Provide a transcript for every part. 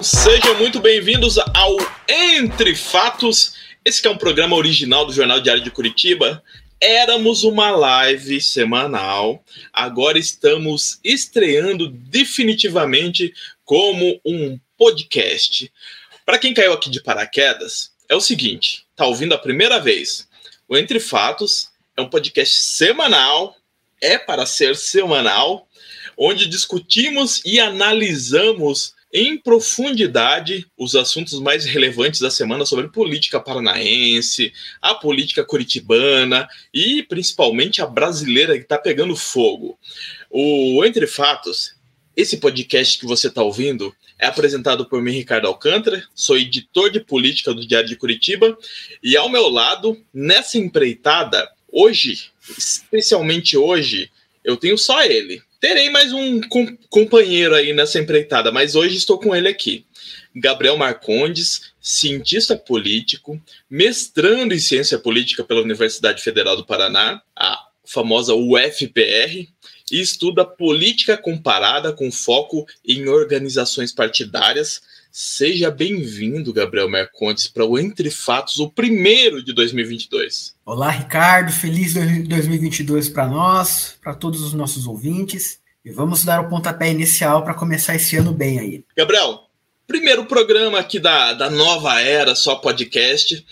Sejam muito bem-vindos ao Entre Fatos. Esse é um programa original do Jornal Diário de Curitiba. Éramos uma live semanal, agora estamos estreando definitivamente como um podcast. Para quem caiu aqui de paraquedas, é o seguinte: tá ouvindo a primeira vez. O Entre Fatos é um podcast semanal, é para ser semanal, onde discutimos e analisamos em profundidade os assuntos mais relevantes da semana sobre política paranaense, a política curitibana e principalmente a brasileira que está pegando fogo. O Entre Fatos, esse podcast que você está ouvindo, é apresentado por mim, Ricardo Alcântara, sou editor de política do Diário de Curitiba, e ao meu lado, nessa empreitada, hoje, especialmente hoje, eu tenho só ele, Terei mais um com companheiro aí nessa empreitada, mas hoje estou com ele aqui. Gabriel Marcondes, cientista político, mestrando em ciência política pela Universidade Federal do Paraná, a famosa UFPR, e estuda política comparada com foco em organizações partidárias Seja bem-vindo, Gabriel Mercontes, para o Entre Fatos, o primeiro de 2022. Olá, Ricardo. Feliz 2022 para nós, para todos os nossos ouvintes. E vamos dar o pontapé inicial para começar esse ano bem aí. Gabriel, primeiro programa aqui da, da nova era, só podcast.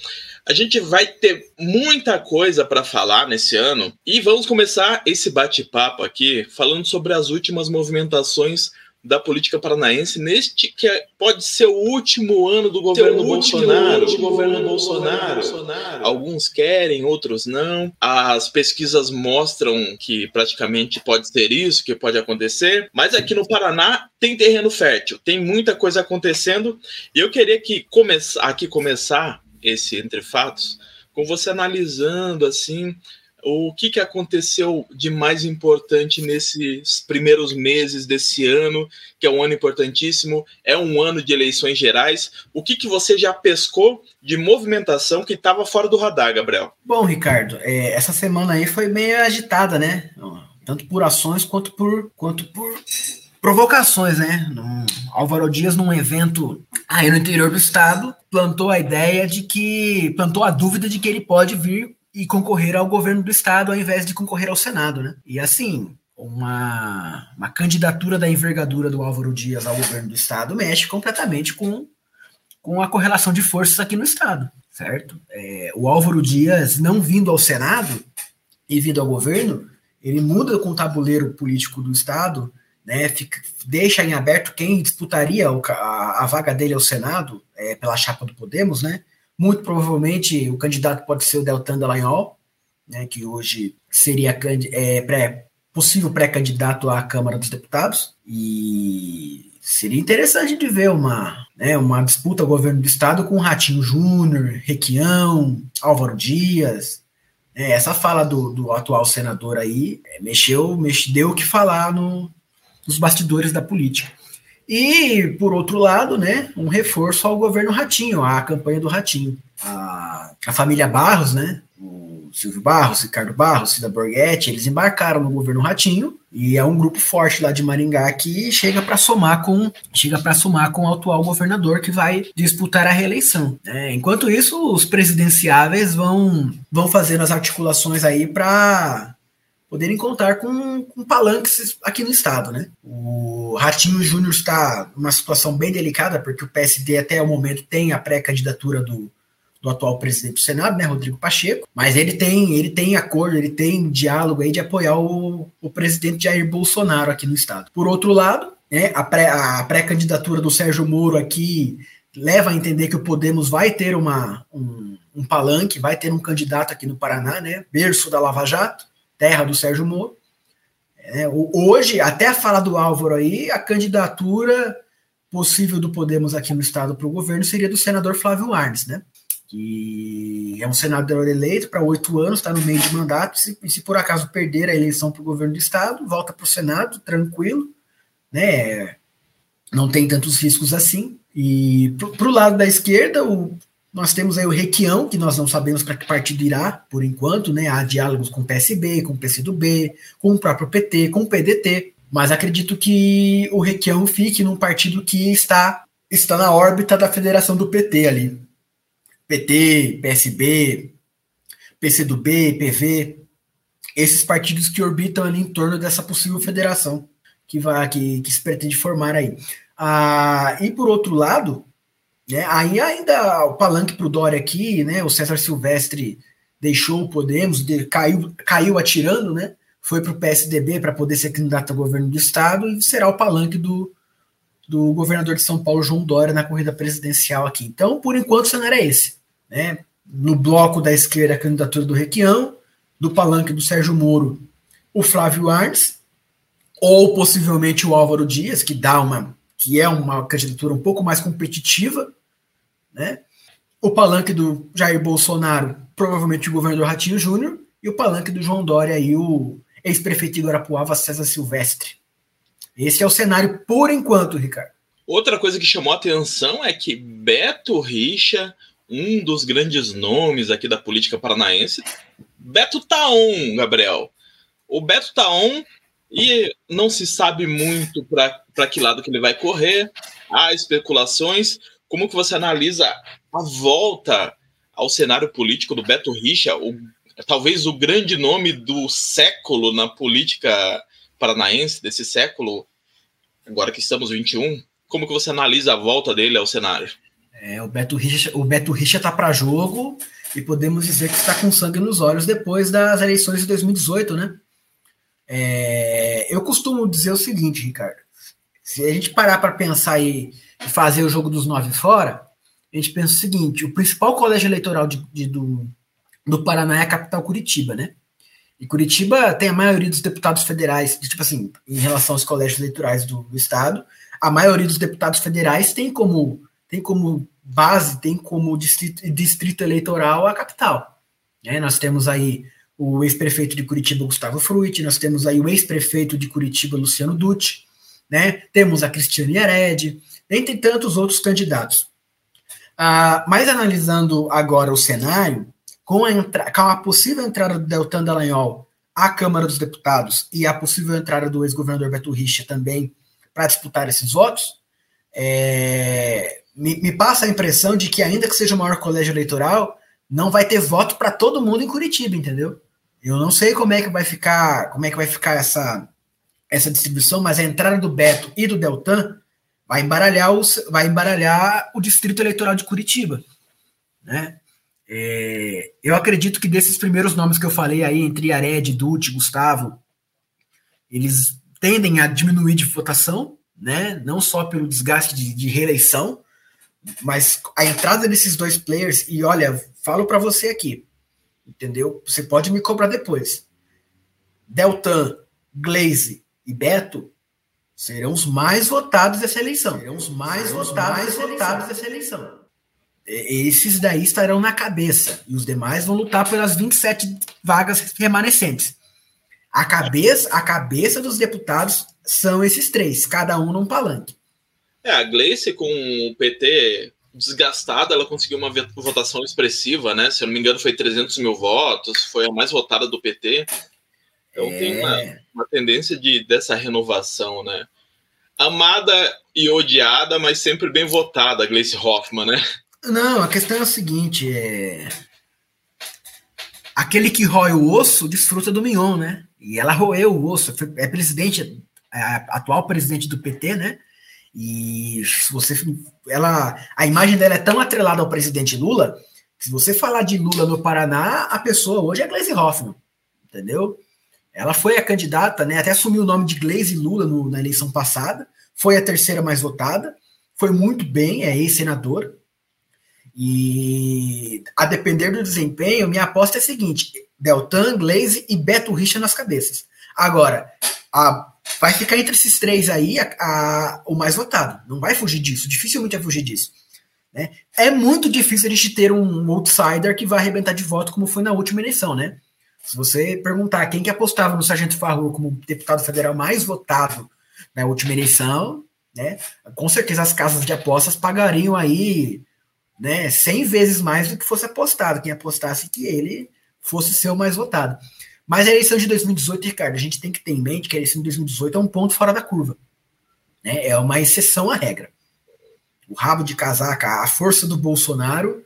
A gente vai ter muita coisa para falar nesse ano e vamos começar esse bate-papo aqui falando sobre as últimas movimentações da política paranaense neste que é, pode ser o último ano do governo Bolsonaro. Do governo Bolsonaro. Bolsonaro. Alguns querem, outros não. As pesquisas mostram que praticamente pode ser isso, que pode acontecer. Mas aqui no Paraná tem terreno fértil, tem muita coisa acontecendo. E eu queria que começar aqui começar esse entre fatos com você analisando assim o que, que aconteceu de mais importante nesses primeiros meses desse ano, que é um ano importantíssimo, é um ano de eleições gerais. O que, que você já pescou de movimentação que estava fora do radar, Gabriel? Bom, Ricardo, é, essa semana aí foi meio agitada, né? Tanto por ações quanto por, quanto por provocações, né? No, Álvaro Dias, num evento aí no interior do estado, plantou a ideia de que, plantou a dúvida de que ele pode vir e concorrer ao governo do estado ao invés de concorrer ao Senado, né? E assim, uma, uma candidatura da envergadura do Álvaro Dias ao governo do estado mexe completamente com, com a correlação de forças aqui no estado, certo? É, o Álvaro Dias não vindo ao Senado e vindo ao governo, ele muda com o tabuleiro político do estado, né? Fica, deixa em aberto quem disputaria o, a, a, vaga dele ao Senado é, pela chapa do Podemos, né? Muito provavelmente o candidato pode ser o Deltan Dallagnol, né, que hoje seria é, pré, possível pré-candidato à Câmara dos Deputados. E seria interessante de ver uma, né, uma disputa ao governo do Estado com Ratinho Júnior, Requião, Álvaro Dias. É, essa fala do, do atual senador aí é, mexeu, mexe, deu o que falar no, nos bastidores da política. E, por outro lado, né, um reforço ao governo Ratinho, à campanha do Ratinho. A, a família Barros, né, o Silvio Barros, Ricardo Barros, Cida Borghetti, eles embarcaram no governo Ratinho e é um grupo forte lá de Maringá que chega para somar com chega para somar com o atual governador que vai disputar a reeleição. Né? Enquanto isso, os presidenciáveis vão vão fazendo as articulações aí para poderem contar com, com palanques aqui no estado, né? O Ratinho Júnior está numa situação bem delicada, porque o PSD até o momento tem a pré-candidatura do, do atual presidente do Senado, né, Rodrigo Pacheco, mas ele tem, ele tem acordo, ele tem diálogo aí de apoiar o, o presidente Jair Bolsonaro aqui no estado. Por outro lado, né, a, pré, a pré-candidatura do Sérgio Moro aqui leva a entender que o Podemos vai ter uma, um, um palanque, vai ter um candidato aqui no Paraná, né, berço da Lava Jato, terra do Sérgio Moro. É, hoje, até a fala do Álvaro aí, a candidatura possível do Podemos aqui no estado para o governo seria do senador Flávio Arnes, né? Que é um senador eleito para oito anos, está no meio de mandato, e se por acaso perder a eleição para o governo do estado, volta para o Senado, tranquilo, né? Não tem tantos riscos assim. E para o lado da esquerda, o, nós temos aí o Requião, que nós não sabemos para que partido irá, por enquanto, né? Há diálogos com o PSB, com o PCdoB, com o próprio PT, com o PDT. Mas acredito que o Requião fique num partido que está, está na órbita da federação do PT ali. PT, PSB, PCdoB, PV, esses partidos que orbitam ali em torno dessa possível federação que, vai, que, que se pretende formar aí. Ah, e por outro lado, né, aí ainda o palanque para o Dória aqui, né, o César Silvestre deixou o Podemos, de, caiu, caiu atirando, né, foi para o PSDB para poder ser candidato ao governo do estado e será o palanque do, do governador de São Paulo, João Dória, na corrida presidencial aqui. Então, por enquanto, o cenário é esse. Né? No bloco da esquerda, a candidatura do Requião, do palanque do Sérgio Moro, o Flávio Arnes, ou possivelmente o Álvaro Dias, que dá uma que é uma candidatura um pouco mais competitiva, né? O palanque do Jair Bolsonaro, provavelmente o governador Ratinho Júnior, e o palanque do João Dória e o ex-prefeito de Guarapuava, César Silvestre. Esse é o cenário por enquanto, Ricardo. Outra coisa que chamou a atenção é que Beto Richa, um dos grandes nomes aqui da política paranaense, Beto Taon, Gabriel. O Beto Taon e não se sabe muito para que lado que ele vai correr. Há especulações. Como que você analisa a volta ao cenário político do Beto Richa, o, talvez o grande nome do século na política paranaense, desse século, agora que estamos 21? Como que você analisa a volta dele ao cenário? É, o Beto Richa, o Beto Richa tá para jogo e podemos dizer que está com sangue nos olhos depois das eleições de 2018, né? É, eu costumo dizer o seguinte, Ricardo. Se a gente parar para pensar e fazer o jogo dos nove fora, a gente pensa o seguinte: o principal colégio eleitoral de, de, do, do Paraná é a capital Curitiba, né? E Curitiba tem a maioria dos deputados federais, tipo assim, em relação aos colégios eleitorais do, do estado, a maioria dos deputados federais tem como, tem como base, tem como distrito, distrito eleitoral a capital. Né? Nós temos aí o ex-prefeito de Curitiba, Gustavo Fruit, nós temos aí o ex-prefeito de Curitiba, Luciano Dutti, né? temos a Cristiane Hered, entre tantos outros candidatos. Ah, mas analisando agora o cenário, com a, com a possível entrada do Deltan Dallagnol à Câmara dos Deputados e a possível entrada do ex-governador Beto Richa também para disputar esses votos, é, me, me, passa a impressão de que, ainda que seja o maior colégio eleitoral, não vai ter voto para todo mundo em Curitiba, entendeu? Eu não sei como é que vai ficar, como é que vai ficar essa, essa distribuição, mas a entrada do Beto e do Deltan vai embaralhar, os, vai embaralhar o distrito eleitoral de Curitiba, né? É, eu acredito que desses primeiros nomes que eu falei aí, entre Ared, Dutti, Gustavo, eles tendem a diminuir de votação, né? Não só pelo desgaste de, de reeleição, mas a entrada desses dois players, e olha, falo para você aqui, Entendeu? Você pode me cobrar depois. Deltan, Glaze e Beto serão os mais votados dessa eleição. Serão os mais serão votados, mais dessa, votados dessa eleição. Esses daí estarão na cabeça. E os demais vão lutar pelas 27 vagas remanescentes. A cabeça, a cabeça dos deputados são esses três, cada um num palanque. É, a Gleice com o PT desgastada, ela conseguiu uma votação expressiva, né? Se eu não me engano, foi 300 mil votos, foi a mais votada do PT. Então é. tem uma, uma, tendência de, dessa renovação, né? Amada e odiada, mas sempre bem votada, Gleice Hoffmann, né? Não, a questão é o seguinte, é... Aquele que rói o osso desfruta do mignon, né? E ela roeu o osso, é presidente, é atual presidente do PT, né? E se você ela a imagem dela é tão atrelada ao presidente Lula, que se você falar de Lula no Paraná, a pessoa hoje é Gleisi Hoffmann, entendeu? Ela foi a candidata, né, até assumiu o nome de Gleisi Lula no, na eleição passada, foi a terceira mais votada, foi muito bem, é ex-senador. E a depender do desempenho, minha aposta é a seguinte: Deltan, Glaze e Beto Richa nas cabeças. Agora, a, vai ficar entre esses três aí a, a, o mais votado. Não vai fugir disso, dificilmente vai fugir disso. Né? É muito difícil a gente ter um outsider que vai arrebentar de voto, como foi na última eleição, né? Se você perguntar quem que apostava no Sargento Farru como deputado federal mais votado na última eleição, né? Com certeza as casas de apostas pagariam aí, né, 100 vezes mais do que fosse apostado, quem apostasse que ele fosse ser o mais votado. Mas a eleição de 2018, Ricardo, a gente tem que ter em mente que a eleição de 2018 é um ponto fora da curva. Né? É uma exceção à regra. O rabo de casaca, a força do Bolsonaro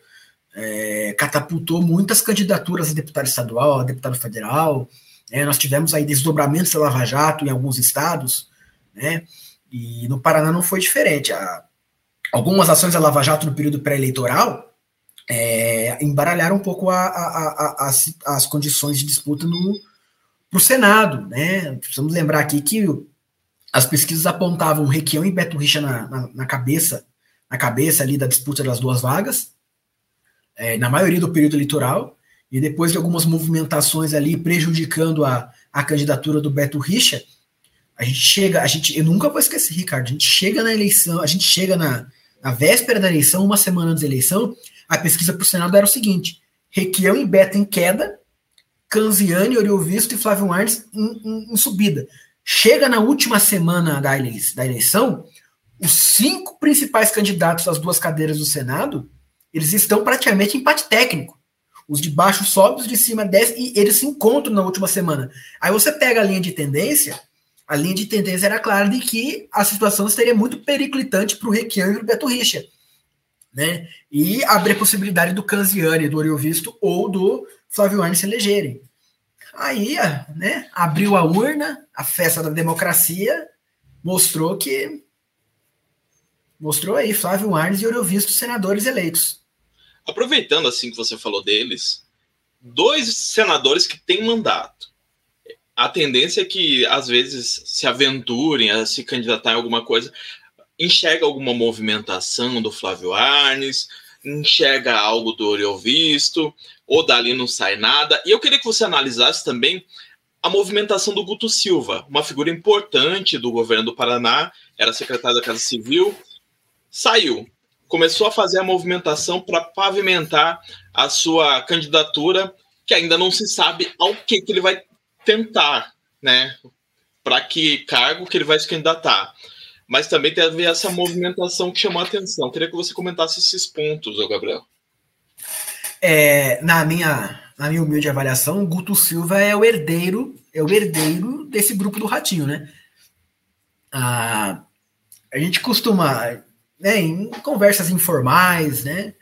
é, catapultou muitas candidaturas a deputado estadual, a deputado federal. Né? Nós tivemos aí desdobramentos da Lava Jato em alguns estados, né? E no Paraná não foi diferente. Algumas ações da Lava Jato no período pré-eleitoral é, embaralharam um pouco a, a, as, as condições de disputa para o Senado. Né? Precisamos lembrar aqui que as pesquisas apontavam Requião e Beto Richa na, na, na, cabeça, na cabeça ali da disputa das duas vagas, é, na maioria do período eleitoral, e depois de algumas movimentações ali prejudicando a, a candidatura do Beto Richa, a gente chega, a gente, eu nunca vou esquecer, Ricardo, a gente chega na eleição, a gente chega na, na véspera da eleição, uma semana antes da eleição, a pesquisa para o Senado era o seguinte: Requião e Beto em queda, Canziani, Oriovisto e Flávio Arnes em, em, em, subida. Chega na última semana da, eleição, os cinco principais candidatos às duas cadeiras do Senado, eles estão praticamente em empate técnico. Os de baixo sobem, os de cima descem, e eles se encontram na última semana. Aí você pega a linha de tendência, a linha de tendência era clara de que a situação seria muito periclitante para o Requião e o Beto Richa né? E abrir a possibilidade do Canziani, do Oriovisto ou do Flávio Arnes se elegerem. Aí, né, abriu a urna, a festa da democracia, mostrou que mostrou aí Flávio Arnes e Oriovisto senadores eleitos. Aproveitando assim que você falou deles, dois senadores que têm mandato. A tendência é que às vezes se aventurem a se candidatar em alguma coisa enxerga alguma movimentação do Flávio Arnes, enxerga algo do Oriol Visto, ou dali não sai nada. E eu queria que você analisasse também a movimentação do Guto Silva, uma figura importante do governo do Paraná, era secretário da Casa Civil, saiu, começou a fazer a movimentação para pavimentar a sua candidatura, que ainda não se sabe ao que, que ele vai tentar, né? Para que cargo que ele vai se candidatar mas também teve essa movimentação que chamou a atenção. Queria que você comentasse esses pontos, Gabriel. É, na minha na minha humilde avaliação, Guto Silva é o herdeiro, é o herdeiro desse grupo do Ratinho, né? Ah, a gente costuma, né, em conversas informais, né?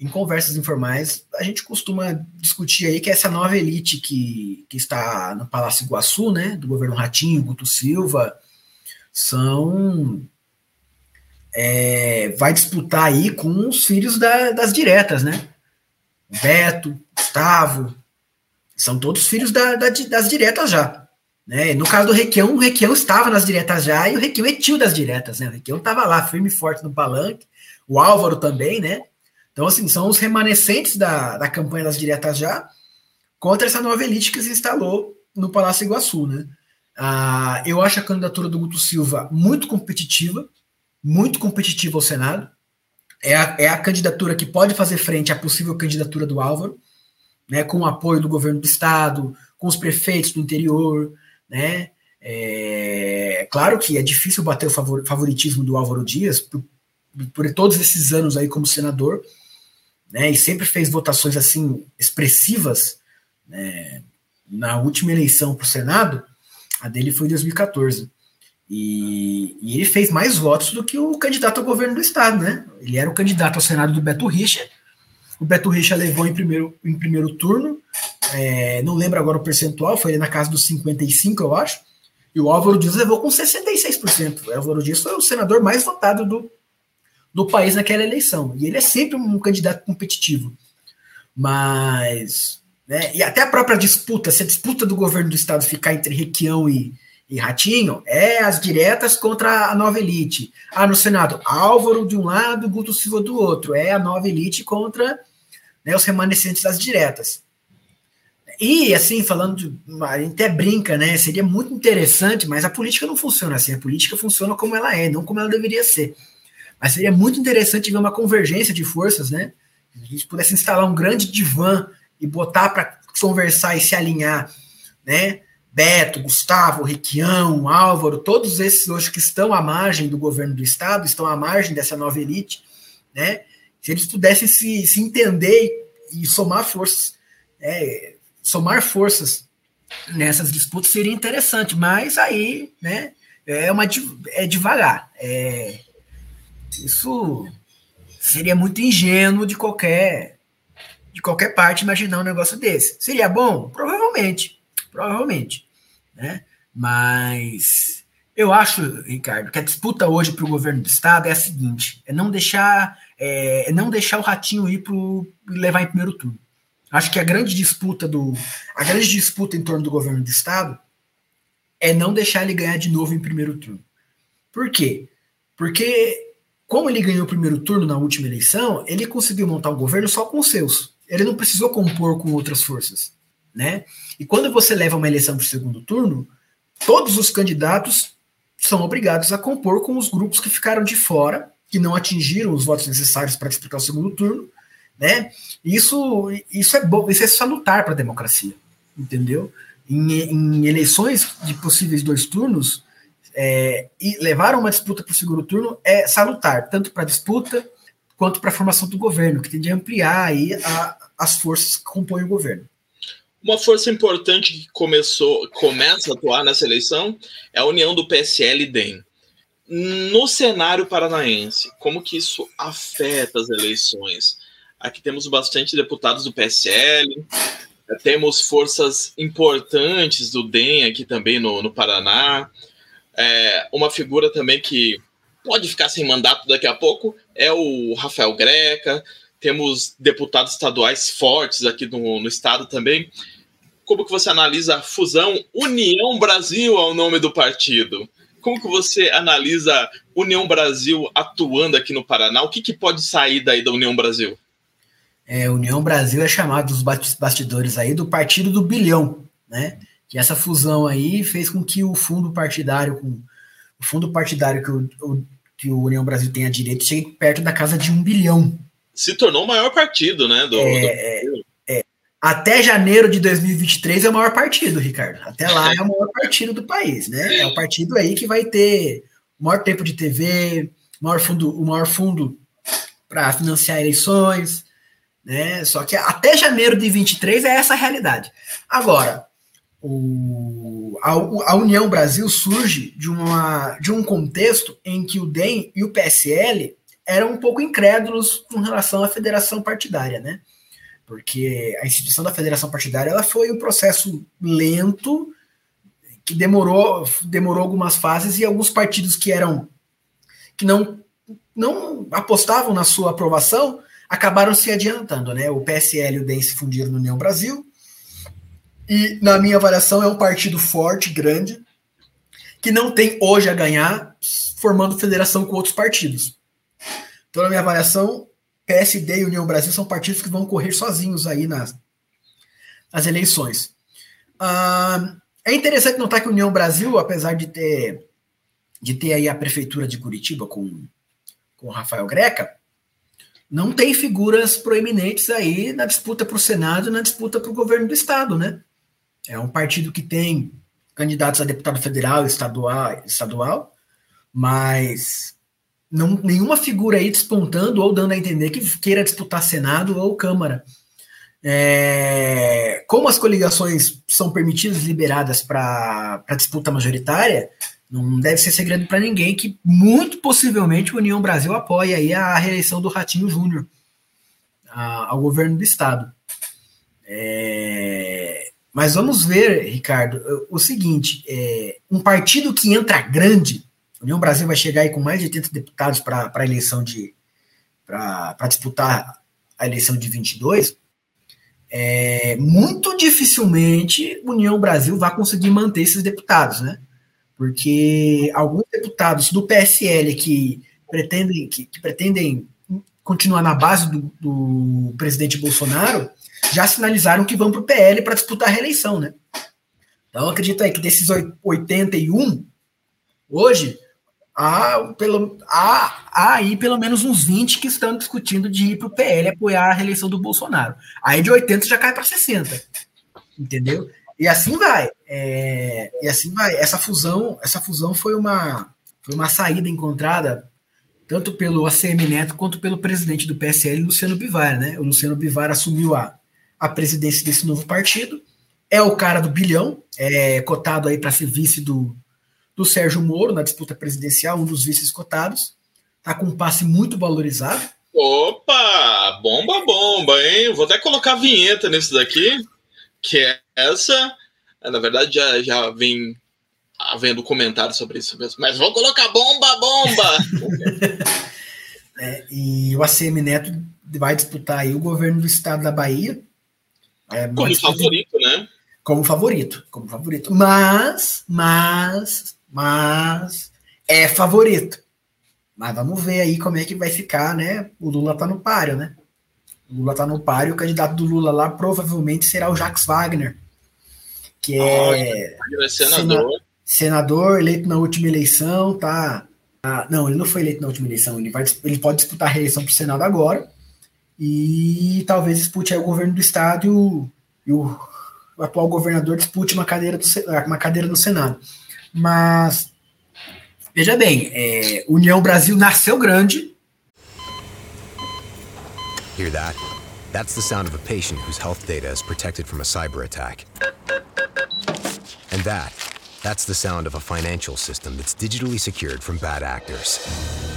Em conversas informais, a gente costuma discutir aí que essa nova elite que, que está no Palácio Iguaçu, né, do governo Ratinho, Guto Silva, são é, vai disputar aí com os filhos da, das diretas, né? Beto, Gustavo, são todos filhos da, da, das diretas já. Né? No caso do Requião, o Requião estava nas diretas já e o Requião é tio das diretas, né? O Requião estava lá, firme e forte no palanque, o Álvaro também, né? Então, assim, são os remanescentes da, da campanha das diretas já contra essa nova elite que se instalou no Palácio Iguaçu, né? Ah, eu acho a candidatura do Guto Silva muito competitiva, muito competitiva ao Senado. É a, é a candidatura que pode fazer frente à possível candidatura do Álvaro, né, com o apoio do governo do estado, com os prefeitos do interior, né? É, claro que é difícil bater o favor, favoritismo do Álvaro Dias por, por, todos esses anos aí como senador, né? E sempre fez votações assim expressivas né, na última eleição para o Senado. A dele foi em 2014. E, e, ele fez mais votos do que o candidato ao governo do estado, né? Ele era o candidato ao Senado do Beto Richa. O Beto Richa levou em primeiro, em primeiro turno, é, não lembro agora o percentual, foi na casa dos 55, eu acho. E o Álvaro Dias levou com 66%. O Álvaro Dias foi o senador mais votado do, do país naquela eleição. E ele é sempre um candidato competitivo. Mas né? E até a própria disputa, se a disputa do governo do estado ficar entre Requião e, e Ratinho, é as diretas contra a nova elite. Ah, no Senado, Álvaro de um lado, Guto Silva do outro. É a nova elite contra né, os remanescentes das diretas. e assim, falando, de, a gente até brinca, né? Seria muito interessante, mas a política não funciona assim. A política funciona como ela é, não como ela deveria ser. Mas seria muito interessante ver uma convergência de forças, né? A gente pudesse instalar um grande divã e botar para conversar e se alinhar, né? Beto, Gustavo, Requião, Álvaro, todos esses hoje que estão à margem do governo do Estado, estão à margem dessa nova elite, né? Se eles pudessem se, se entender e somar forças, é, somar forças nessas disputas seria interessante, mas aí, né, é uma é devagar. É, isso seria muito ingênuo de qualquer de qualquer parte imaginar um negócio desse. Seria bom? Provavelmente. Provavelmente. Né? Mas eu acho, Ricardo, que a disputa hoje para o governo do Estado é a seguinte: é não deixar, é, é não deixar o ratinho ir para levar em primeiro turno. Acho que a grande disputa do. A grande disputa em torno do governo do Estado é não deixar ele ganhar de novo em primeiro turno. Por quê? Porque, como ele ganhou o primeiro turno na última eleição, ele conseguiu montar um governo só com os seus. Ele não precisou compor com outras forças. Né? E quando você leva uma eleição para o segundo turno, todos os candidatos são obrigados a compor com os grupos que ficaram de fora, que não atingiram os votos necessários para disputar o segundo turno, né? Isso, isso é bom, isso é salutar para a democracia, entendeu? Em, em, eleições de possíveis dois turnos, é, e levar uma disputa para o segundo turno é salutar, tanto para a disputa quanto para a formação do governo, que tem de ampliar aí a, as forças que compõem o governo. Uma força importante que começou, começa a atuar nessa eleição é a união do PSL e DEM. No cenário paranaense, como que isso afeta as eleições? Aqui temos bastante deputados do PSL, temos forças importantes do DEM aqui também no, no Paraná. É, uma figura também que pode ficar sem mandato daqui a pouco é o Rafael Greca. Temos deputados estaduais fortes aqui no, no estado também. Como que você analisa a fusão União Brasil ao nome do partido? Como que você analisa União Brasil atuando aqui no Paraná? O que, que pode sair daí da União Brasil? É, União Brasil é chamado dos bastidores aí do Partido do Bilhão, né? Que essa fusão aí fez com que o fundo partidário, com, o fundo partidário que o, o, que o União Brasil tem à direita chegue perto da casa de um bilhão. Se tornou o maior partido, né? Do, é, do... É, é. Até janeiro de 2023 é o maior partido, Ricardo. Até lá é o maior partido do país, né? É o partido aí que vai ter o maior tempo de TV, o maior fundo, o maior fundo para financiar eleições, né? Só que até janeiro de 23 é essa a realidade. Agora, o, a, a, União Brasil surge de, uma, de um contexto em que o DEM e o PSL eram um pouco incrédulos com relação à federação partidária, né? Porque a instituição da federação partidária ela foi um processo lento que demorou, demorou algumas fases e alguns partidos que eram que não não apostavam na sua aprovação acabaram se adiantando, né? O PSL e o DEM se fundiram no União Brasil. E, na minha avaliação, é um partido forte, grande, que não tem hoje a ganhar formando federação com outros partidos. Então, na minha avaliação, PSD e União Brasil são partidos que vão correr sozinhos aí nas, nas eleições. É interessante notar que a União Brasil, apesar de ter, de ter aí a prefeitura de Curitiba com, com o Rafael Greca, não tem figuras proeminentes aí na disputa para o Senado e na disputa para o governo do Estado, né? É um partido que tem candidatos a deputado federal, estadual, estadual mas não, nenhuma figura aí despontando ou dando a entender que queira disputar Senado ou Câmara. É, como as coligações são permitidas e liberadas para disputa majoritária, não deve ser segredo para ninguém que muito possivelmente o União Brasil apoia aí a reeleição do Ratinho Júnior ao governo do estado. É, mas vamos ver, Ricardo, o seguinte: é, um partido que entra grande, a União Brasil vai chegar aí com mais de 80 deputados para a eleição de para disputar a eleição de 22, é, muito dificilmente a União Brasil vai conseguir manter esses deputados, né? porque alguns deputados do PSL que pretendem, que, que pretendem continuar na base do, do, presidente Bolsonaro já sinalizaram que vão para o PL para disputar a reeleição, né? Então, acredito aí que desses 81, hoje, há, pelo, há, há aí pelo menos uns 20 que estão discutindo de ir para o PL apoiar a reeleição do Bolsonaro. Aí de 80 já cai para 60. Entendeu? E assim vai. É, e assim vai. Essa fusão, essa fusão foi uma, foi uma saída encontrada tanto pelo ACM Neto quanto pelo presidente do PSL, Luciano Bivar, né? O Luciano Bivar assumiu a, a presidência desse novo partido. É o cara do bilhão, é cotado aí para ser vice do, do Sérgio Moro na disputa presidencial, um dos vices cotados. Tá com um passe muito valorizado. Opa! Bomba, bomba, hein? Vou até colocar a vinheta nesse daqui, que é essa. Na verdade, já, já vem havendo comentário sobre isso mesmo. Mas vou colocar bomba, bomba! é, e o ACM Neto vai disputar aí o governo do estado da Bahia. É, como favorito, né? Como favorito, como favorito. Mas, mas, mas é favorito. Mas vamos ver aí como é que vai ficar, né? O Lula tá no páreo, né? O Lula tá no páreo, o candidato do Lula lá provavelmente será o Jacques Wagner, que é, oh, é senador. senador eleito na última eleição, tá? Ah, não, ele não foi eleito na última eleição, ele, vai, ele pode disputar a reeleição para o Senado agora e talvez dispute o governo do estado e o, e o, atual governador dispute uma cadeira, do, uma cadeira no Senado. Mas, veja bem, é, União Brasil nasceu grande. Hear that? That's the sound of a patient whose health data is protected from a cyber attack. And that, that's the sound of a financial system that's digitally secured from bad actors.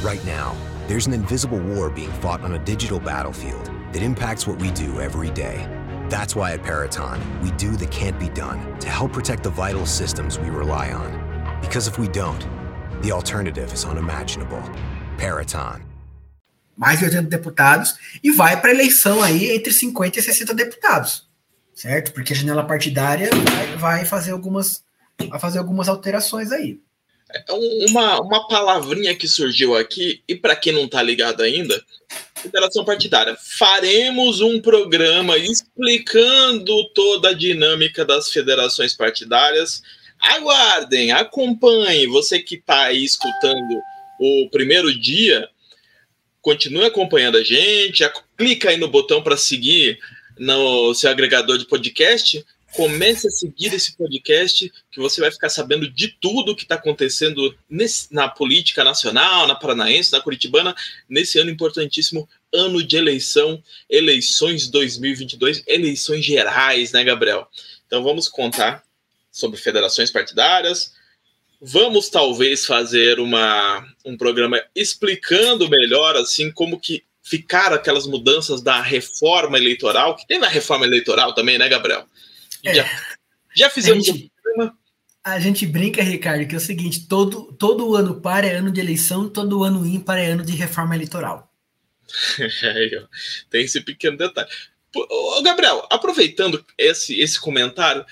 Right now, there's an invisible war being fought on a digital battlefield that impacts what we do every day. That's why at Peraton, we do the can't be done to help protect the vital systems we rely on. Because if we don't, the alternative is unimaginable. Peraton. Mais de 80 deputados e vai para eleição aí entre 50 e 60 deputados, certo? Porque a janela partidária vai, vai fazer algumas vai fazer algumas alterações aí. É uma, uma palavrinha que surgiu aqui, e para quem não está ligado ainda, Federação Partidária. Faremos um programa explicando toda a dinâmica das federações partidárias aguardem, acompanhem. Você que está aí escutando o primeiro dia, continue acompanhando a gente, clica aí no botão para seguir no seu agregador de podcast. Comece a seguir esse podcast, que você vai ficar sabendo de tudo que está acontecendo nesse, na política nacional, na paranaense, na curitibana, nesse ano importantíssimo, ano de eleição, eleições 2022, eleições gerais, né, Gabriel? Então vamos contar sobre federações partidárias. Vamos talvez fazer uma, um programa explicando melhor assim como que ficaram aquelas mudanças da reforma eleitoral, que teve a reforma eleitoral também, né, Gabriel? É. Já, já fizemos a gente, um A gente brinca, Ricardo, que é o seguinte: todo, todo ano par é ano de eleição, todo ano ímpar é ano de reforma eleitoral. É, tem esse pequeno detalhe. Gabriel, aproveitando esse, esse comentário,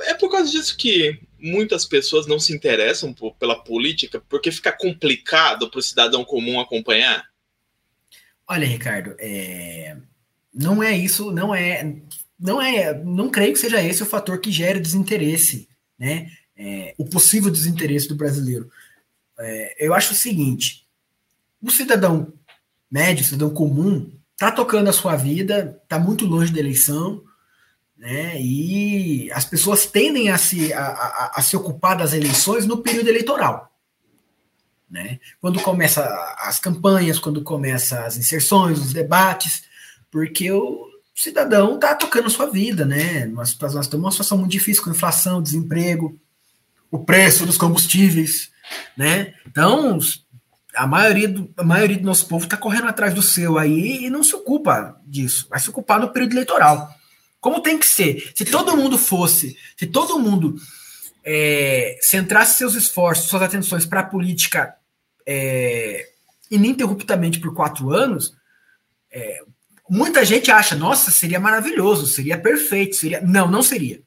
é por causa disso que muitas pessoas não se interessam por, pela política, porque fica complicado para o cidadão comum acompanhar? Olha, Ricardo, é... não é isso, não é, não é, não creio que seja esse o fator que gera desinteresse, né? É, o possível desinteresse do brasileiro. É, eu acho o seguinte: o cidadão médio, o cidadão comum, está tocando a sua vida, está muito longe da eleição, né? E as pessoas tendem a se, a, a, a se ocupar das eleições no período eleitoral. Né? Quando começa as campanhas, quando começa as inserções, os debates, porque o cidadão está tocando sua vida, né? Nós, nós estamos numa situação muito difícil com inflação, desemprego, o preço dos combustíveis, né? Então, a maioria do, a maioria do nosso povo está correndo atrás do seu aí e não se ocupa disso, vai se ocupar no período eleitoral. Como tem que ser. Se todo mundo fosse, se todo mundo é, centrasse seus esforços, suas atenções para a política é, ininterruptamente por quatro anos, é, muita gente acha, nossa, seria maravilhoso, seria perfeito, seria. Não, não seria.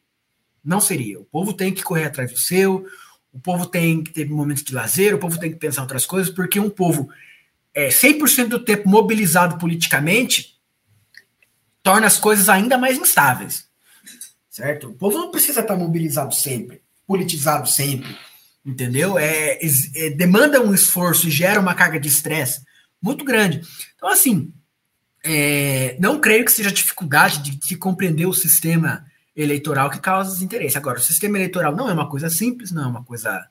Não seria. O povo tem que correr atrás do seu, o povo tem que ter momentos de lazer, o povo tem que pensar em outras coisas, porque um povo é 100% do tempo mobilizado politicamente torna as coisas ainda mais instáveis. Certo? O povo não precisa estar mobilizado sempre, politizado sempre, entendeu? É, é, demanda um esforço e gera uma carga de estresse muito grande. Então, assim, é, não creio que seja dificuldade de, de, compreender o sistema eleitoral que causa desinteresse. Agora, o sistema eleitoral não é uma coisa simples, não é uma coisa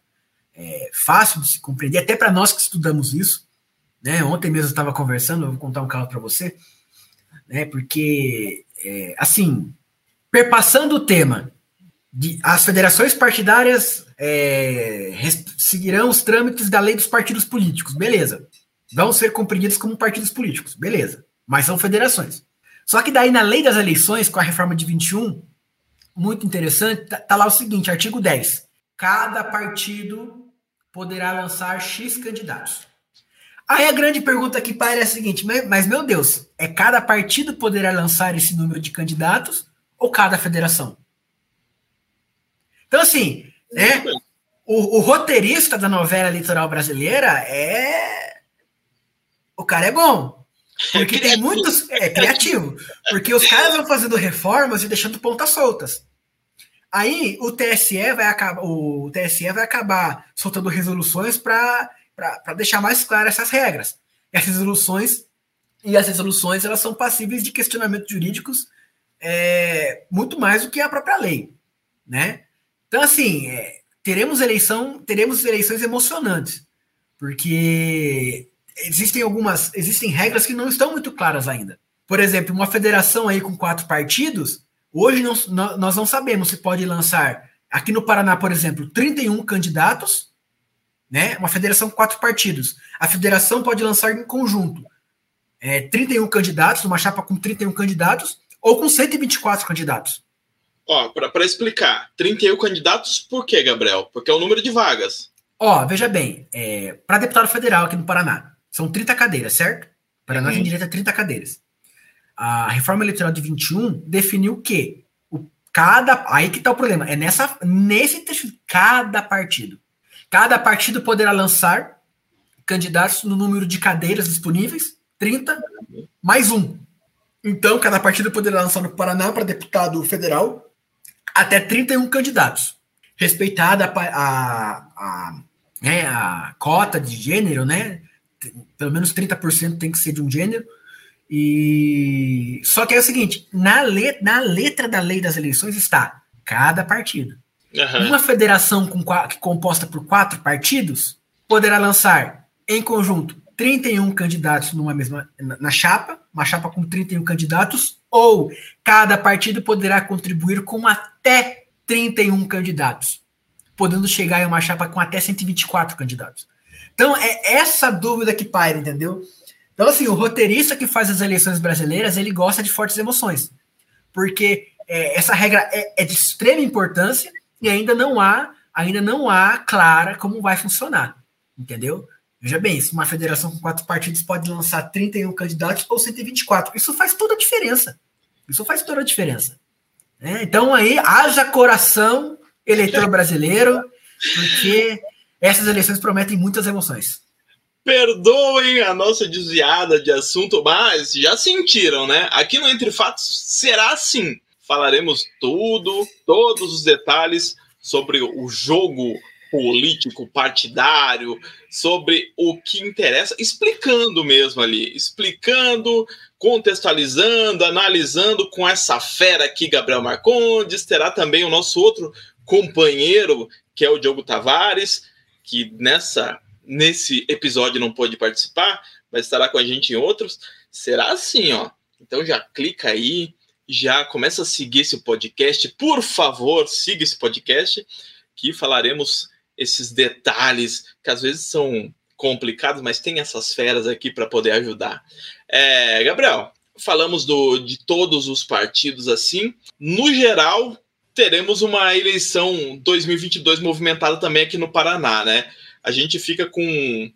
é, fácil de se compreender, até para nós que estudamos isso. Né? Ontem mesmo eu estava conversando, eu vou contar um caso para você, né? porque, é, assim, perpassando o tema, de, as federações partidárias é, seguirão os trâmites da lei dos partidos políticos, beleza. Vão ser compreendidos como partidos políticos, beleza. Mas são federações. Só que daí na lei das eleições, com a reforma de 21, muito interessante, tá, tá lá o seguinte, artigo 10. Cada partido poderá lançar X candidatos. Aí a grande pergunta que para é a seguinte, mas, meu Deus, é cada partido poderá lançar esse número de candidatos ou cada federação? Então, assim, né, o, o roteirista da novela litoral brasileira é. O cara é bom. Porque tem muitos. É criativo. Porque os caras vão fazendo reformas e deixando pontas soltas. Aí o TSE vai acabar, o TSE vai acabar soltando resoluções para deixar mais claras essas regras. E as resoluções e as resoluções elas são passíveis de questionamentos jurídicos é, muito mais do que a própria lei, né? Então assim é, teremos eleição, teremos eleições emocionantes, porque existem algumas, existem regras que não estão muito claras ainda. Por exemplo, uma federação aí com quatro partidos Hoje não, nós não sabemos se pode lançar, aqui no Paraná, por exemplo, 31 candidatos, né? Uma federação com quatro partidos. A federação pode lançar em conjunto é, 31 candidatos, uma chapa com 31 candidatos, ou com 124 candidatos. Ó, para explicar, 31 candidatos por quê, Gabriel? Porque é o número de vagas. Ó, veja bem, é, para deputado federal aqui no Paraná, são 30 cadeiras, certo? Paraná uhum. tem direito a 30 cadeiras a reforma eleitoral de 21 definiu que o, cada. Aí que está o problema. É nessa, nesse trecho, cada partido. Cada partido poderá lançar candidatos no número de cadeiras disponíveis, 30, mais um. Então, cada partido poderá lançar no Paraná para deputado federal até 31 candidatos. Respeitada a, a, a, né, a cota de gênero, né? Pelo menos 30% tem que ser de um gênero e só que é o seguinte, na, let, na letra da lei das eleições está cada partido. Uhum. Uma federação com, composta por quatro partidos poderá lançar em conjunto 31 candidatos numa mesma na, na chapa, uma chapa com 31 candidatos, ou cada partido poderá contribuir com até 31 candidatos, podendo chegar em uma chapa com até 124 candidatos. Então é essa dúvida que paira, entendeu? Então, assim, o roteirista que faz as eleições brasileiras, ele gosta de fortes emoções. Porque é, essa regra é, é, de extrema importância e ainda não há, ainda não há clara como vai funcionar. Entendeu? Veja bem, se uma federação com quatro partidos pode lançar 31 candidatos ou 124, isso faz toda a diferença. Isso faz toda a diferença. É, então aí, haja coração eleitor brasileiro, porque essas eleições prometem muitas emoções. Perdoem a nossa desviada de assunto, mas já sentiram, né? Aqui no Entre Fatos será assim. Falaremos tudo, todos os detalhes sobre o jogo político partidário, sobre o que interessa, explicando mesmo ali, explicando, contextualizando, analisando com essa fera aqui, Gabriel Marcondes. Terá também o nosso outro companheiro, que é o Diogo Tavares, que nessa nesse episódio não pôde participar, mas estará com a gente em outros, será assim, ó. Então já clica aí, já começa a seguir esse podcast. Por favor, siga esse podcast, que falaremos esses detalhes que às vezes são complicados, mas tem essas feras aqui para poder ajudar. É, Gabriel, falamos do, de todos os partidos assim. No geral, teremos uma eleição 2022 movimentada também aqui no Paraná, né? a gente fica com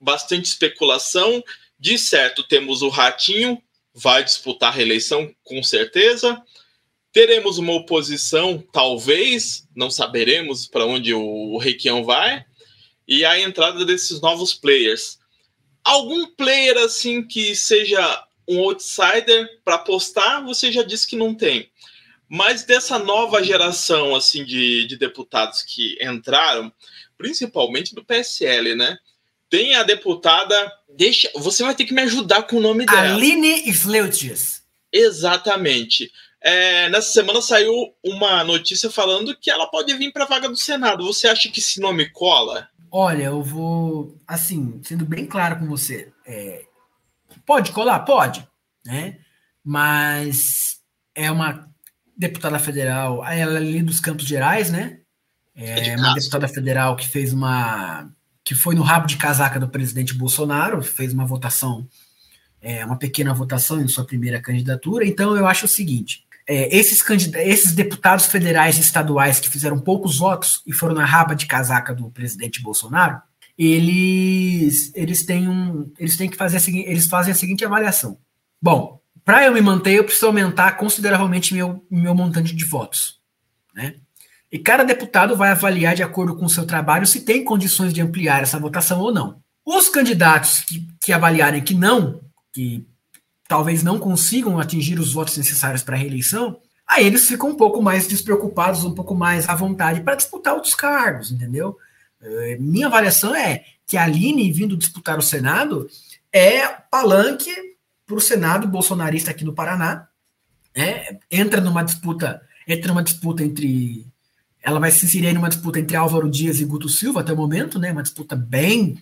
bastante especulação. De certo, temos o Ratinho, vai disputar a reeleição com certeza. Teremos uma oposição, talvez, não saberemos para onde o Requião vai. E a entrada desses novos players. Algum player assim que seja um outsider para apostar, você já disse que não tem. Mas dessa nova geração assim de, de deputados que entraram, principalmente do PSL, né? Tem a deputada. Deixa, você vai ter que me ajudar com o nome dela. Aline Sleutjes. Exatamente. É, nessa semana saiu uma notícia falando que ela pode vir para a vaga do Senado. Você acha que esse nome cola? Olha, eu vou, assim, sendo bem claro com você, é, pode colar? Pode, né? Mas é uma deputada federal, ela é ali dos Campos Gerais, né? É, é uma deputada federal que fez uma. que foi no rabo de casaca do presidente Bolsonaro, fez uma votação, é, uma pequena votação em sua primeira candidatura. Então eu acho o seguinte: é, esses, esses deputados federais e estaduais que fizeram poucos votos e foram na raba de casaca do presidente Bolsonaro, eles, eles têm um. Eles têm que fazer a seguinte, eles fazem a seguinte avaliação. Bom, para eu me manter, eu preciso aumentar consideravelmente meu, meu montante de votos. Né? E cada deputado vai avaliar, de acordo com o seu trabalho, se tem condições de ampliar essa votação ou não. Os candidatos que, que avaliarem que não, que talvez não consigam atingir os votos necessários para a reeleição, aí eles ficam um pouco mais despreocupados, um pouco mais à vontade para disputar outros cargos, entendeu? Eh, minha avaliação é que a Aline vindo disputar o Senado é palanque para o Senado bolsonarista aqui no Paraná. Né? Entra numa disputa, entra numa disputa entre ela vai se inserir numa disputa entre Álvaro Dias e Guto Silva até o momento, né? Uma disputa bem,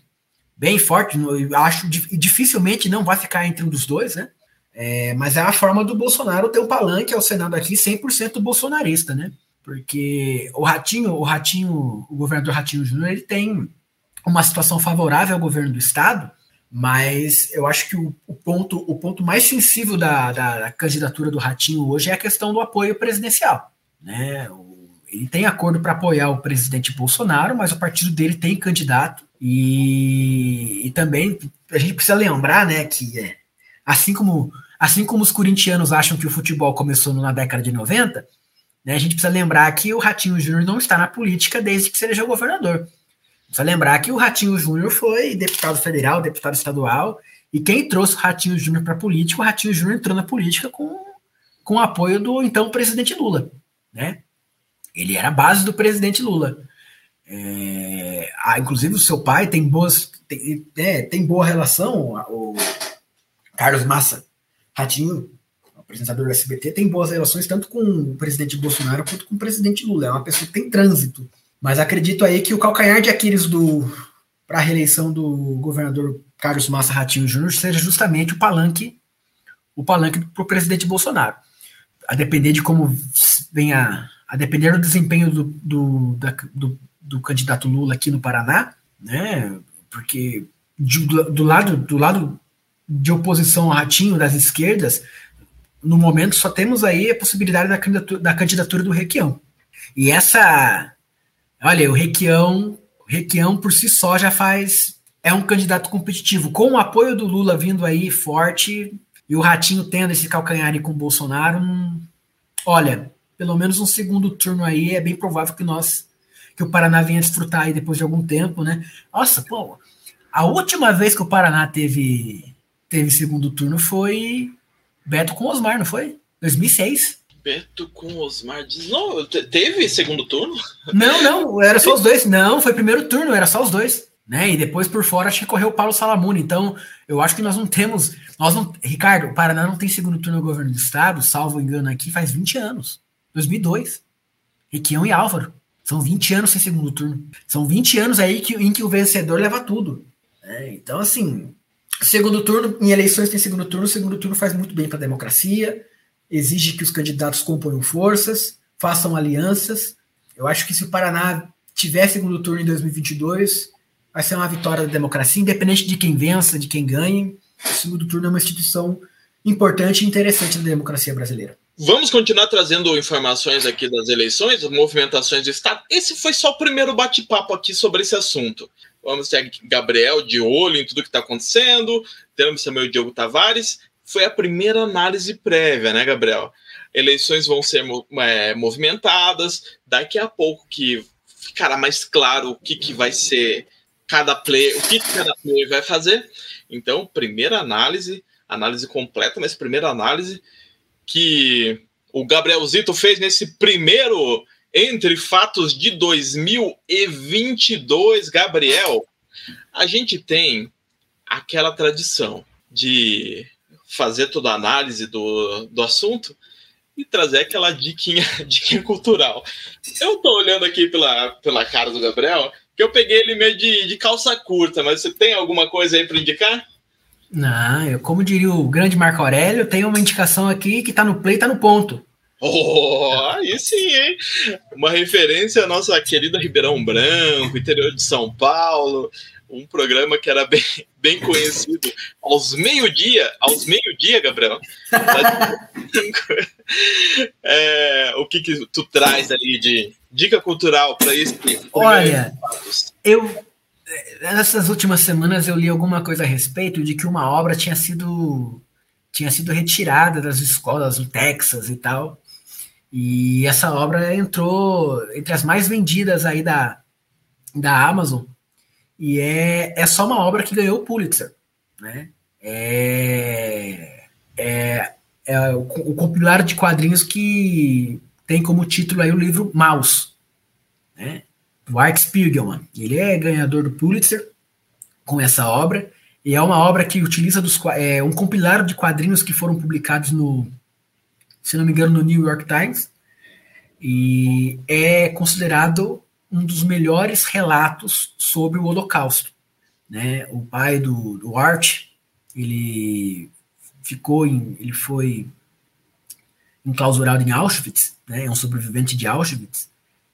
bem forte. Eu acho dificilmente não vai ficar entre um dos dois, né? É, mas é a forma do Bolsonaro ter um palanque ao Senado aqui 100% bolsonarista, né? Porque o Ratinho, o Ratinho, o governador Ratinho Júnior, ele tem uma situação favorável ao governo do estado, mas eu acho que o, o ponto, o ponto mais sensível da, da, da, candidatura do Ratinho hoje é a questão do apoio presidencial, né? O, ele tem acordo para apoiar o presidente Bolsonaro, mas o partido dele tem candidato. E, e também a gente precisa lembrar né, que, é, assim, como, assim como os corintianos acham que o futebol começou na década de 90, né, a gente precisa lembrar que o Ratinho Júnior não está na política desde que seja governador. Precisa lembrar que o Ratinho Júnior foi deputado federal, deputado estadual, e quem trouxe o Ratinho Júnior para a política, o Ratinho Júnior entrou na política com, com o apoio do então presidente Lula. Né? Ele era a base do presidente Lula. É, ah, inclusive o seu pai tem boas tem, é, tem boa relação o Carlos Massa Ratinho apresentador do SBT tem boas relações tanto com o presidente Bolsonaro quanto com o presidente Lula é uma pessoa que tem trânsito mas acredito aí que o calcanhar de Aquiles do para a reeleição do governador Carlos Massa Ratinho Júnior seja justamente o palanque o palanque para o presidente Bolsonaro a depender de como venha a depender do desempenho do, do, da, do, do, candidato Lula aqui no Paraná, né? Porque de, do, do, lado, do lado de oposição ao ratinho das esquerdas, no momento só temos aí a possibilidade da candidatura, da candidatura do Requião. E essa. Olha, o Requião, o Requião por si só já faz. É um candidato competitivo. Com o apoio do Lula vindo aí forte e o Ratinho tendo esse calcanhar com o Bolsonaro, hum, olha, pelo menos um segundo turno aí, é bem provável que nós, que o Paraná venha desfrutar aí depois de algum tempo, né? Nossa, pô, a última vez que o Paraná teve, teve segundo turno foi Beto com Osmar, não foi? 2006. Beto com Osmar. Não, teve segundo turno? Não, não, era só os dois. Não, foi primeiro turno, era só os dois. Né? E depois por fora acho que correu o Paulo Salamuni. Então, eu acho que nós não temos. Nós não, Ricardo, o Paraná não tem segundo turno no governo do estado, salvo engano aqui, faz 20 anos. 2002. Requião e Álvaro. São 20 anos sem segundo turno. São 20 anos aí que, em que o vencedor leva tudo. É, então, assim, segundo turno, em eleições tem segundo turno, segundo turno faz muito bem para a democracia, exige que os candidatos componham forças, façam alianças. Eu acho que se o Paraná tiver segundo turno em 2022, vai ser uma vitória da democracia, independente de quem vença, de quem ganhe. O segundo turno é uma instituição importante e interessante da democracia brasileira. Vamos continuar trazendo informações aqui das eleições, movimentações do Estado. Esse foi só o primeiro bate-papo aqui sobre esse assunto. Vamos ter Gabriel de olho em tudo que está acontecendo, temos também o Diogo Tavares. Foi a primeira análise prévia, né, Gabriel? Eleições vão ser é, movimentadas, daqui a pouco que ficará mais claro o que, que vai ser cada player, o que, que cada player vai fazer. Então, primeira análise análise completa, mas primeira análise que o Gabrielzito fez nesse primeiro entre fatos de 2022, Gabriel. A gente tem aquela tradição de fazer toda a análise do, do assunto e trazer aquela diquinha, diquinha cultural. Eu tô olhando aqui pela, pela cara do Gabriel, que eu peguei ele meio de, de calça curta, mas você tem alguma coisa aí para indicar? Não, eu, como diria o grande Marco Aurélio, tem uma indicação aqui que tá no play, tá no ponto. Oh, aí sim, hein? Uma referência à nossa querida Ribeirão Branco, interior de São Paulo, um programa que era bem, bem conhecido aos meio-dia, aos meio-dia, Gabriel. é, o que, que tu traz ali de dica cultural para isso? Olha, eu nessas últimas semanas eu li alguma coisa a respeito de que uma obra tinha sido tinha sido retirada das escolas no Texas e tal. E essa obra entrou entre as mais vendidas aí da, da Amazon e é, é só uma obra que ganhou o Pulitzer, né? É, é, é o, o compilar de quadrinhos que tem como título aí o livro Mouse, né? Do Art Spiegelman. Ele é ganhador do Pulitzer com essa obra e é uma obra que utiliza dos, é, um compilar de quadrinhos que foram publicados no, se não me engano, no New York Times e é considerado um dos melhores relatos sobre o Holocausto. Né? O pai do, do Art, ele ficou em, ele foi enclausurado em Auschwitz, né? é um sobrevivente de Auschwitz,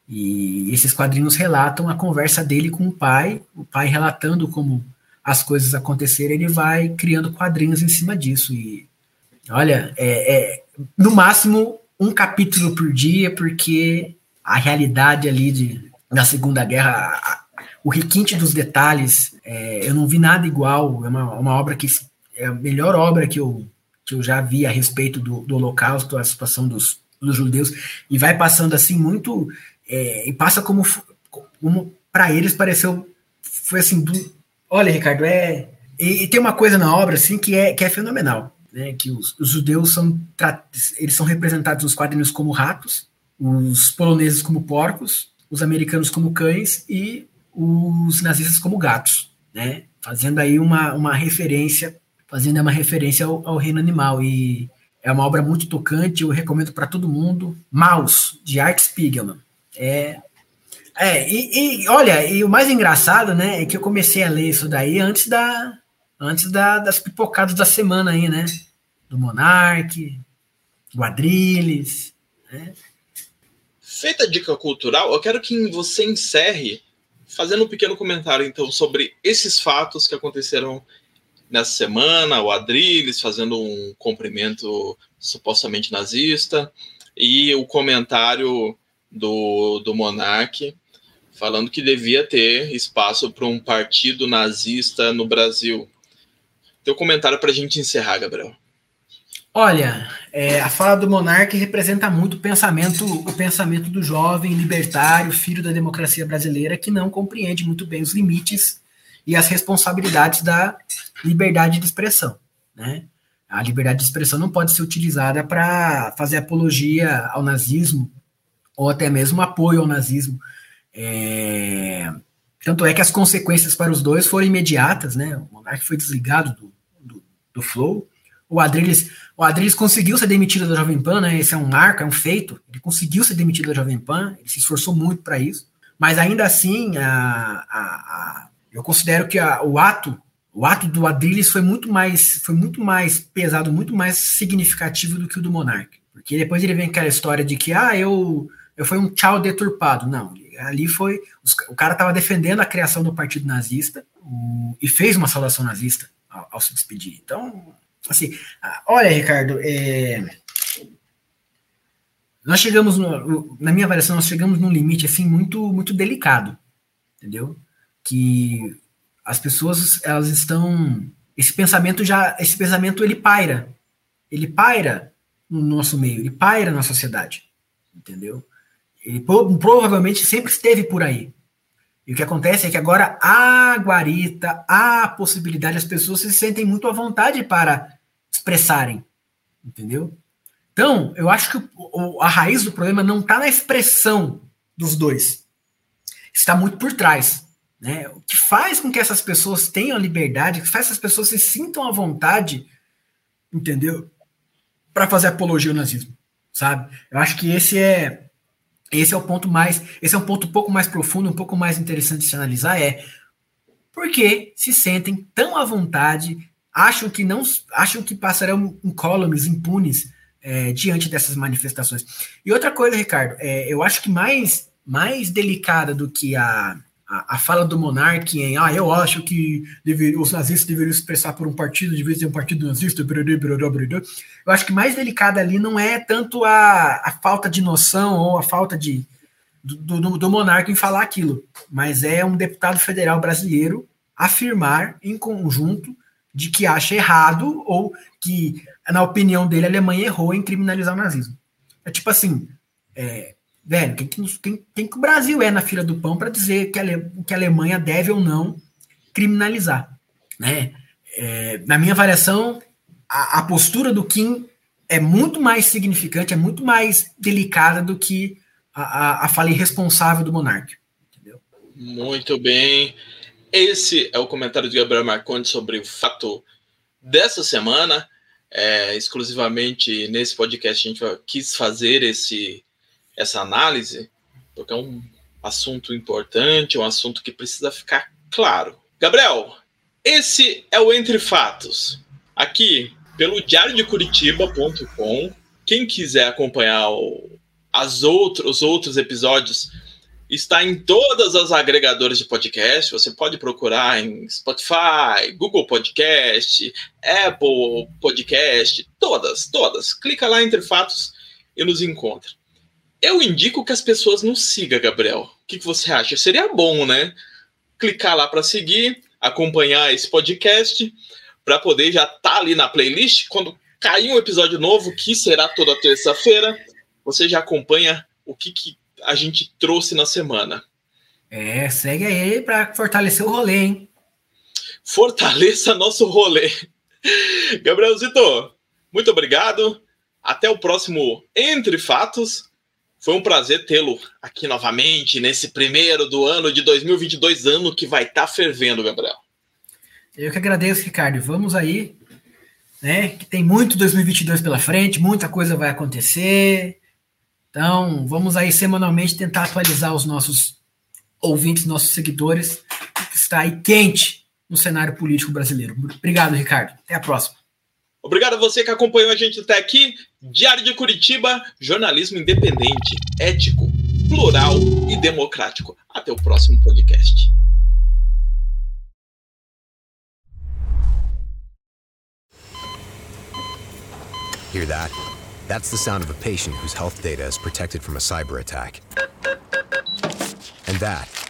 e esses quadrinhos relatam a conversa dele com o pai, o pai relatando como as coisas aconteceram, ele vai criando quadrinhos em cima disso. E olha, é, é no máximo um capítulo por dia, porque a realidade ali de, na Segunda Guerra, o requinte dos detalhes, é, eu não vi nada igual. É uma, uma obra que é a melhor obra que eu, que eu já vi a respeito do, do Holocausto, a situação dos, dos judeus, e vai passando assim muito. É, e passa como, como para eles pareceu. Foi assim. Do, olha, Ricardo, é. E, e, tem uma coisa na obra assim que é, que é fenomenal. Né, que os, os judeus são, eles são representados nos quadrinhos como ratos, os poloneses como porcos, os americanos como cães e os nazistas como gatos, né? Fazendo aí uma, uma referência, fazendo uma referência ao, ao reino animal e é uma obra muito tocante, eu recomendo para todo mundo. Maus, de Art Spiegelman. É, é e, e, olha, e o mais engraçado, né, é que eu comecei a ler isso daí antes da antes da, das pipocadas da semana aí, né? Do Monarque, Guadriles, né? Feita a dica cultural, eu quero que você encerre fazendo um pequeno comentário, então, sobre esses fatos que aconteceram nessa semana, o Adrilles fazendo um cumprimento supostamente nazista, e o comentário do, do Monark falando que devia ter espaço para um partido nazista no Brasil. Teu comentário para a gente encerrar, Gabriel. Olha, é, a fala do monarca representa muito o pensamento, o pensamento do jovem libertário, filho da democracia brasileira, que não compreende muito bem os limites e as responsabilidades da liberdade de expressão. Né? A liberdade de expressão não pode ser utilizada para fazer apologia ao nazismo ou até mesmo apoio ao nazismo. É, tanto é que as consequências para os dois foram imediatas, né? O monarca foi desligado do, do, do Flow o Adriles, o Adriles conseguiu ser demitido da Jovem Pan, né? Esse é um marco, é um feito. Ele conseguiu ser demitido da Jovem Pan, ele se esforçou muito para isso. Mas ainda assim, a, a, a, eu considero que o ato, o ato do Adriles foi muito mais, foi muito mais pesado, muito mais significativo do que o do Monark. Porque depois ele vem aquela história de que, ah, eu, eu fui um tchau deturpado. Não, ali foi, os, o cara estava defendendo a criação do partido nazista o, e fez uma saudação nazista ao, ao se despedir. Então, Assim, olha, Ricardo, é, nós chegamos, no, na minha avaliação, nós chegamos num limite assim muito, muito delicado, entendeu? Que as pessoas elas estão, esse pensamento já, esse pensamento ele paira, ele paira no nosso meio, ele paira na sociedade, entendeu? Ele provavelmente sempre esteve por aí, e o que acontece é que agora há guarita, há possibilidade, as pessoas se sentem muito à vontade para expressarem, entendeu? Então, eu acho que a raiz do problema não está na expressão dos dois, está muito por trás. Né? O que faz com que essas pessoas tenham liberdade, que faz que essas pessoas se sintam à vontade, entendeu? Para fazer apologia ao nazismo, sabe? Eu acho que esse é esse é o ponto mais, esse é um ponto um pouco mais profundo, um pouco mais interessante de se analisar é porque se sentem tão à vontade, acham que não acham que passarão incólumes, impunes é, diante dessas manifestações. E outra coisa, Ricardo, é, eu acho que mais mais delicada do que a a, a fala do monarca em ah, eu acho que os nazistas deveriam se expressar por um partido, de vez ter um partido nazista, brudê, brudê, brudê. eu acho que mais delicada ali não é tanto a, a falta de noção ou a falta de do, do, do monarca em falar aquilo, mas é um deputado federal brasileiro afirmar em conjunto de que acha errado ou que, na opinião dele, a Alemanha errou em criminalizar o nazismo. É tipo assim, é, Velho, quem, quem, quem que o Brasil é na fila do pão para dizer que a, que a Alemanha deve ou não criminalizar? Né? É, na minha avaliação, a, a, postura do Kim é muito mais significante, é muito mais delicada do que a, a, a fala irresponsável do. Entendeu? Muito bem. Esse é o comentário de Gabriel Marcondes sobre o fato dessa semana. É, exclusivamente nesse podcast a gente quis fazer esse essa análise, porque é um assunto importante, é um assunto que precisa ficar claro. Gabriel, esse é o Entre Fatos. Aqui, pelo diariodecuritiba.com, quem quiser acompanhar o, as outros, os outros episódios, está em todas as agregadoras de podcast. Você pode procurar em Spotify, Google Podcast, Apple Podcast, todas, todas. Clica lá entre fatos e nos encontra. Eu indico que as pessoas nos sigam, Gabriel. O que, que você acha? Seria bom, né? Clicar lá para seguir, acompanhar esse podcast, para poder já estar tá ali na playlist. Quando cair um episódio novo, que será toda terça-feira, você já acompanha o que, que a gente trouxe na semana. É, segue aí para fortalecer o rolê, hein? Fortaleça nosso rolê. Gabrielzito, muito obrigado. Até o próximo Entre Fatos. Foi um prazer tê-lo aqui novamente nesse primeiro do ano de 2022, ano que vai estar tá fervendo, Gabriel. Eu que agradeço, Ricardo. Vamos aí, né? Que tem muito 2022 pela frente, muita coisa vai acontecer. Então, vamos aí semanalmente tentar atualizar os nossos ouvintes, nossos seguidores, que está aí quente no cenário político brasileiro. Obrigado, Ricardo. Até a próxima. Obrigado a você que acompanhou a gente até aqui. Diário de Curitiba, jornalismo independente, ético, plural e democrático. Até o próximo podcast. Hear that? That's the sound of a patient whose health data is protected from a cyber attack. And that